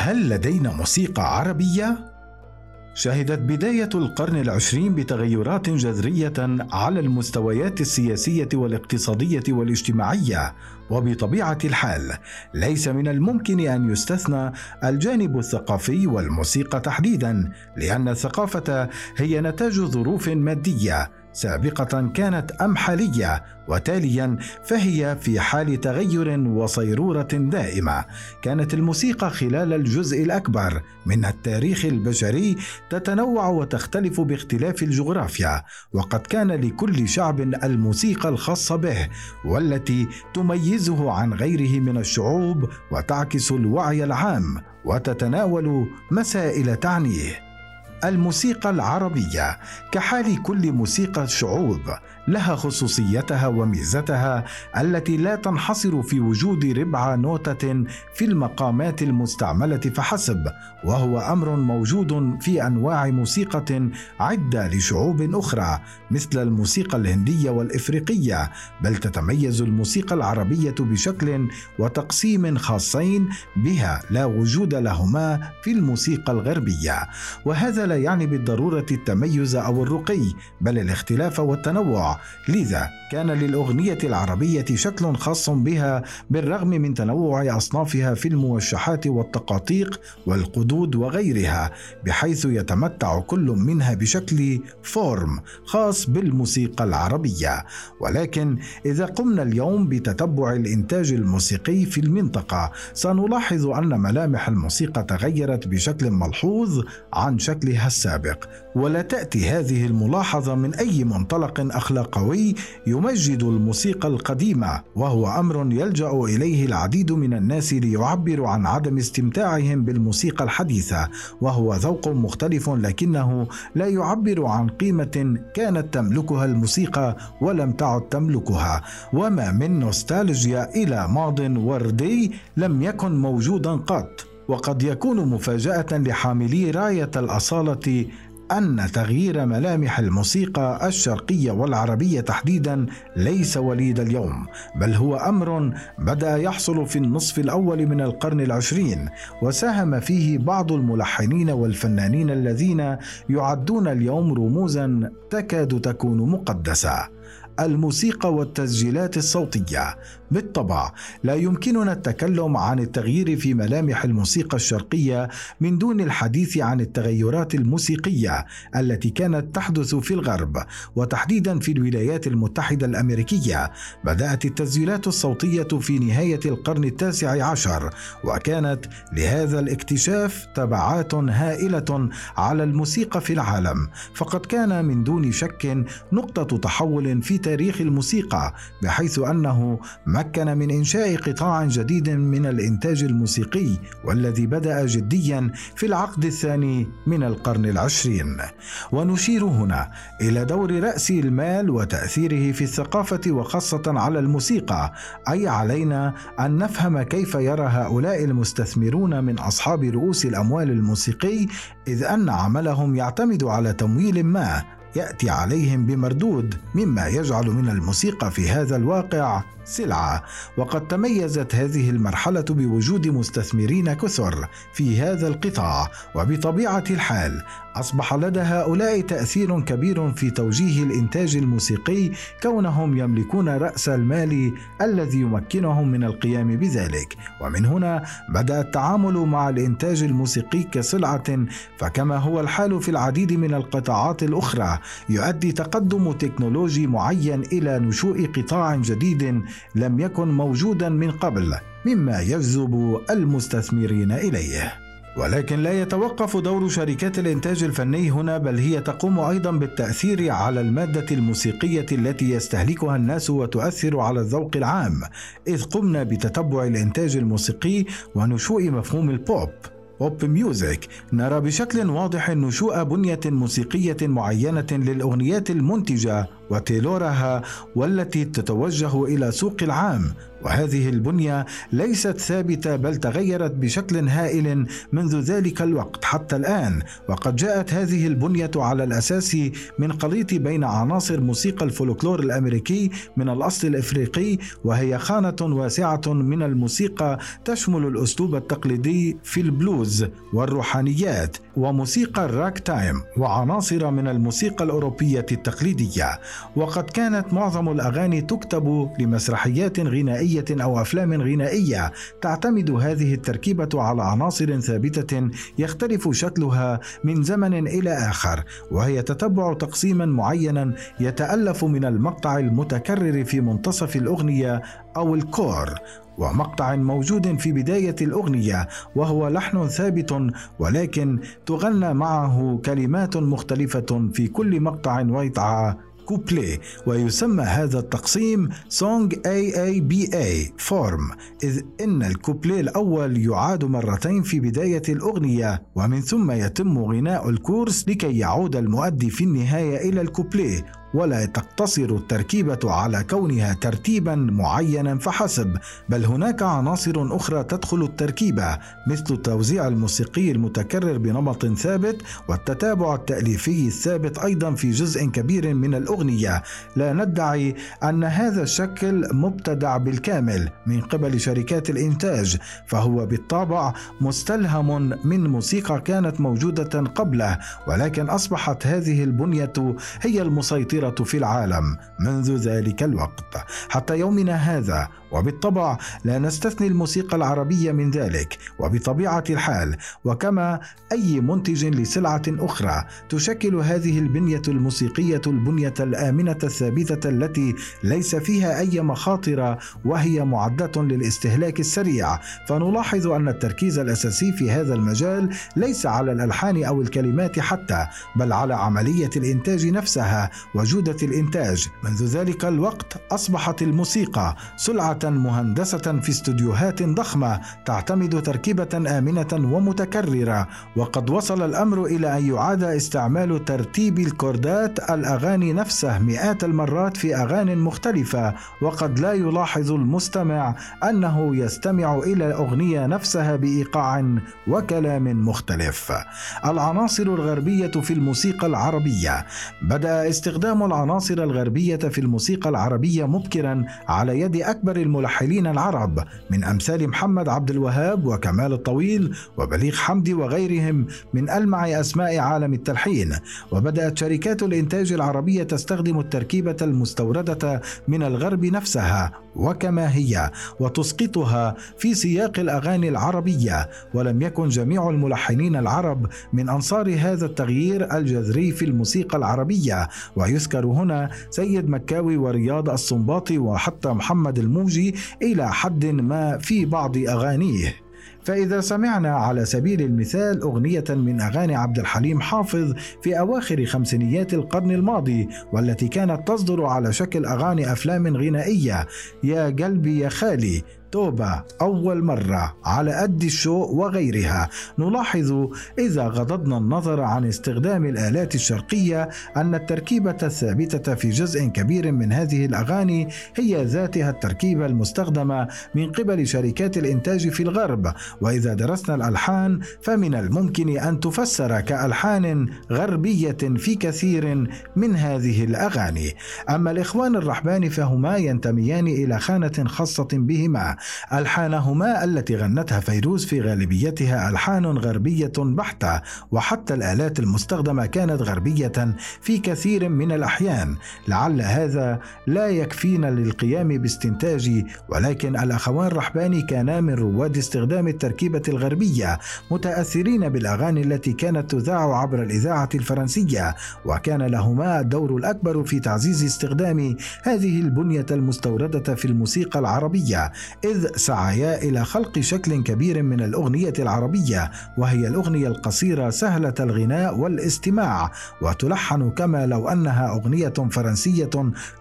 هل لدينا موسيقى عربية؟ شهدت بداية القرن العشرين بتغيرات جذرية على المستويات السياسية والاقتصادية والاجتماعية وبطبيعة الحال ليس من الممكن أن يستثنى الجانب الثقافي والموسيقى تحديدا لأن الثقافة هي نتاج ظروف مادية سابقة كانت أم حالية وتاليا فهي في حال تغير وصيرورة دائمة. كانت الموسيقى خلال الجزء الأكبر من التاريخ البشري تتنوع وتختلف باختلاف الجغرافيا وقد كان لكل شعب الموسيقى الخاصة به والتي تميزه عن غيره من الشعوب وتعكس الوعي العام وتتناول مسائل تعنيه. الموسيقى العربية كحال كل موسيقى الشعوب. لها خصوصيتها وميزتها التي لا تنحصر في وجود ربع نوتة في المقامات المستعملة فحسب وهو أمر موجود في أنواع موسيقى عدة لشعوب أخرى مثل الموسيقى الهندية والإفريقية بل تتميز الموسيقى العربية بشكل وتقسيم خاصين بها لا وجود لهما في الموسيقى الغربية. وهذا لا يعني بالضرورة التميز أو الرقي بل الاختلاف والتنوع. لذا كان للأغنية العربية شكل خاص بها بالرغم من تنوع أصنافها في الموشحات والتقاطيق والقدود وغيرها بحيث يتمتع كل منها بشكل فورم خاص بالموسيقى العربية. ولكن إذا قمنا اليوم بتتبع الإنتاج الموسيقي في المنطقة سنلاحظ أن ملامح الموسيقى تغيرت بشكل ملحوظ عن شكلها السابق. ولا تأتي هذه الملاحظة من أي منطلق أخلاقوي يمجد الموسيقى القديمة وهو أمر يلجأ إليه العديد من الناس ليعبروا عن عدم استمتاعهم بالموسيقى الحديثة وهو ذوق مختلف لكنه لا يعبر عن قيمة كانت تملكها الموسيقى ولم تعد تملكها. وما من نوستالجيا إلى ماض وردي لم يكن موجودا قط وقد يكون مفاجأة لحاملي راية الأصالة أن تغيير ملامح الموسيقى الشرقية والعربية تحديدا ليس وليد اليوم بل هو أمر بدأ يحصل في النصف الأول من القرن العشرين وساهم فيه بعض الملحنين والفنانين الذين يعدون اليوم رموزا تكاد تكون مقدسة. الموسيقى والتسجيلات الصوتية بالطبع لا يمكننا التكلم عن التغيير في ملامح الموسيقى الشرقية من دون الحديث عن التغيرات الموسيقية التي كانت تحدث في الغرب وتحديدا في الولايات المتحدة الأمريكية. بدأت التسجيلات الصوتية في نهاية القرن التاسع عشر وكانت لهذا الاكتشاف تبعات هائلة على الموسيقى في العالم. فقد كان من دون شك نقطة تحول في تاريخ الموسيقى بحيث أنه مكن من إنشاء قطاع جديد من الإنتاج الموسيقي والذي بدأ جديا في العقد الثاني من القرن العشرين. ونشير هنا إلى دور رأس المال وتأثيره في الثقافة وخاصة على الموسيقى أي علينا أن نفهم كيف يرى هؤلاء المستثمرون من أصحاب رؤوس الأموال الموسيقي إذ أن عملهم يعتمد على تمويل ما يأتي عليهم بمردود مما يجعل من الموسيقى في هذا الواقع سلعة. وقد تميزت هذه المرحلة بوجود مستثمرين كثر في هذا القطاع وبطبيعة الحال. أصبح لدى هؤلاء تأثير كبير في توجيه الإنتاج الموسيقي كونهم يملكون رأس المال الذي يمكنهم من القيام بذلك. ومن هنا بدأ التعامل مع الإنتاج الموسيقي كسلعة. فكما هو الحال في العديد من القطاعات الأخرى يؤدي تقدم تكنولوجي معين إلى نشوء قطاع جديد لم يكن موجودا من قبل مما يجذب المستثمرين إليه. ولكن لا يتوقف دور شركات الإنتاج الفني هنا بل هي تقوم أيضا بالتأثير على المادة الموسيقية التي يستهلكها الناس وتؤثر على الذوق العام. إذ قمنا بتتبع الإنتاج الموسيقي ونشوء مفهوم ال pop pop music نرى بشكل واضح نشوء بنية موسيقية معينة للأغنيات المنتجة. وتبلورها والتي تتوجه إلى سوق العام. وهذه البنية ليست ثابتة بل تغيرت بشكل هائل منذ ذلك الوقت حتى الآن. وقد جاءت هذه البنية على الأساس من خليط بين عناصر موسيقى الفولكلور الأمريكي من الأصل الإفريقي وهي خانة واسعة من الموسيقى تشمل الأسلوب التقليدي في البلوز والروحانيات. وموسيقى ال ragtime وعناصر من الموسيقى الأوروبية التقليدية. وقد كانت معظم الأغاني تكتب لمسرحيات غنائية أو أفلام غنائية. تعتمد هذه التركيبة على عناصر ثابتة يختلف شكلها من زمن إلى آخر. وهي تتبع تقسيما معينا يتألف من المقطع المتكرر في منتصف الأغنية أو الكور ومقطع موجود في بداية الأغنية وهو لحن ثابت ولكن تغنى معه كلمات مختلفة في كل مقطع ويطعى كوبلي ويسمى هذا التقسيم song AABA form إذ إن الكوبلي الأول يعاد مرتين في بداية الأغنية ومن ثم يتم غناء الكورس لكي يعود المؤدي في النهاية إلى الكوبلي. ولا تقتصر التركيبة على كونها ترتيبا معينا فحسب بل هناك عناصر أخرى تدخل التركيبة مثل التوزيع الموسيقي المتكرر بنمط ثابت والتتابع التأليفي الثابت أيضا في جزء كبير من الأغنية. لا ندعي أن هذا الشكل مبتدع بالكامل من قبل شركات الإنتاج فهو بالطبع مستلهم من موسيقى كانت موجودة قبله ولكن أصبحت هذه البنية هي المسيطرة الكبيره في العالم منذ ذلك الوقت. حتى يومنا هذا وبالطبع لا نستثني الموسيقى العربية من ذلك وبطبيعة الحال وكما أي منتج لسلعة أخرى تشكل هذه البنية الموسيقية البنية الآمنة الثابتة التي ليس فيها أي مخاطر وهي معدة للاستهلاك السريع. فنلاحظ أن التركيز الأساسي في هذا المجال ليس على الألحان أو الكلمات حتى بل على عملية الإنتاج نفسها وجودة الإنتاج. منذ ذلك الوقت أصبحت الموسيقى سلعة مهندسة في استوديوهات ضخمة تعتمد تركيبة آمنة ومتكررة وقد وصل الأمر إلى أن يعاد استعمال ترتيب الكوردات الأغاني نفسه مئات المرات في أغاني مختلفة وقد لا يلاحظ المستمع أنه يستمع إلى الأغنية نفسها بإيقاع وكلام مختلف. العناصر الغربية في الموسيقى العربية. بدأ استخدام العناصر الغربية في الموسيقى العربية مبكرا على يد أكبر الملحنين العرب من أمثال محمد عبد الوهاب وكمال الطويل وبليغ حمدي وغيرهم من ألمع أسماء عالم التلحين. وبدأت شركات الإنتاج العربية تستخدم التركيبة المستوردة من الغرب نفسها وكما هي وتسقطها في سياق الأغاني العربية. ولم يكن جميع الملحنين العرب من أنصار هذا التغيير الجذري في الموسيقى العربية. ويذكر هنا سيد مكاوي ورياض السنباطي وحتى محمد الموجي إلى حد ما في بعض أغانيه. فإذا سمعنا على سبيل المثال أغنية من أغاني عبد الحليم حافظ في أواخر خمسينيات القرن الماضي والتي كانت تصدر على شكل أغاني أفلام غنائية. يا قلبي يا خالي توبة أول مرة على قد الشوق وغيرها. نلاحظ إذا غضضنا النظر عن استخدام الآلات الشرقية أن التركيبة الثابتة في جزء كبير من هذه الأغاني هي ذاتها التركيبة المستخدمة من قبل شركات الإنتاج في الغرب. وإذا درسنا الألحان فمن الممكن أن تفسر كألحان غربية في كثير من هذه الأغاني. أما الإخوان الرحبان فهما ينتميان إلى خانة خاصة بهما. ألحانهما التي غنتها فيروز في غالبيتها ألحان غربية بحتة وحتى الآلات المستخدمة كانت غربية في كثير من الأحيان. لعل هذا لا يكفينا للقيام باستنتاج ولكن الأخوان رحباني كانا من رواد استخدام التركيبة الغربية متأثرين بالأغاني التي كانت تذاع عبر الإذاعة الفرنسية وكان لهما الدور الأكبر في تعزيز استخدام هذه البنية المستوردة في الموسيقى العربية. إذ سعيا إلى خلق شكل كبير من الأغنية العربية وهي الأغنية القصيرة سهلة الغناء والاستماع وتلحن كما لو أنها أغنية فرنسية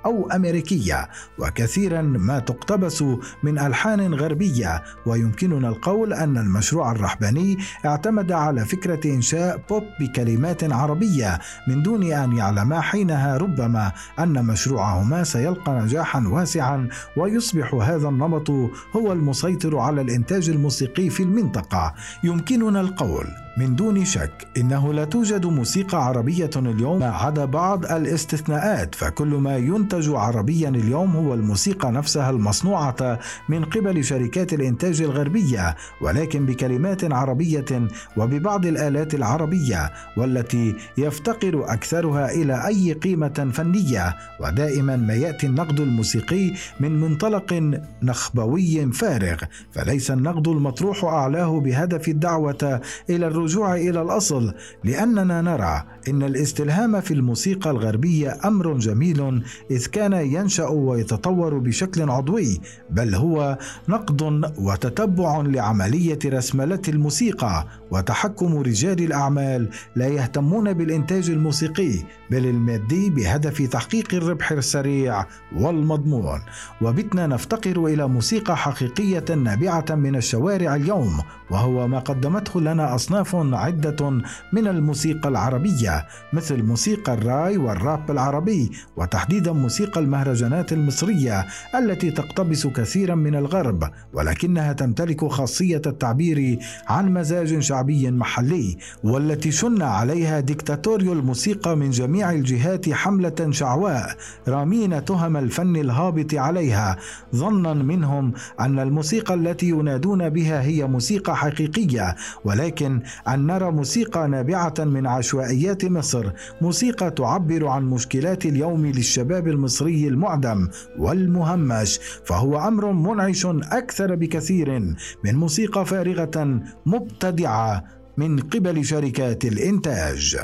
أو أمريكية. وكثيرا ما تقتبس من ألحان غربية ويمكننا القول أن المشروع الرحباني اعتمد على فكرة إنشاء بوب بكلمات عربية من دون أن يعلما حينها ربما أن مشروعهما سيلقى نجاحا واسعا ويصبح هذا النمط هو المسيطر على الإنتاج الموسيقي في المنطقة. يمكننا القول. من دون شك إنه لا توجد موسيقى عربية اليوم ما عدا بعض الاستثناءات فكل ما ينتج عربيا اليوم هو الموسيقى نفسها المصنوعة من قبل شركات الإنتاج الغربية ولكن بكلمات عربية وببعض الآلات العربية والتي يفتقر أكثرها إلى أي قيمة فنية ودائما ما يأتي النقد الموسيقي من منطلق نخبوي فارغ فليس النقد المطروح أعلاه بهدف الدعوة إلى الرجوع الرجوع إلى الأصل لأننا نرى إن الاستلهام في الموسيقى الغربية أمر جميل إذ كان ينشأ ويتطور بشكل عضوي بل هو نقد وتتبع لعملية رسملة الموسيقى وتحكم رجال الأعمال لا يهتمون بالإنتاج الموسيقي بل المادي بهدف تحقيق الربح السريع والمضمون. وبتنا نفتقر إلى موسيقى حقيقية نابعة من الشوارع اليوم وهو ما قدمته لنا أصناف عدة من الموسيقى العربية مثل موسيقى الراي والراب العربي وتحديدا موسيقى المهرجانات المصرية التي تقتبس كثيرا من الغرب ولكنها تمتلك خاصية التعبير عن مزاج شعبي محلي والتي شن عليها ديكتاتوريو الموسيقى من جميع الجهات حملة شعواء رامين تهم الفن الهابط عليها ظنا منهم أن الموسيقى التي ينادون بها هي موسيقى حقيقية ولكن أن نرى موسيقى نابعة من عشوائيات مصر موسيقى تعبر عن مشكلات اليوم للشباب المصري المعدم والمهمش فهو أمر منعش أكثر بكثير من موسيقى فارغة مبتدعة من قبل شركات الإنتاج.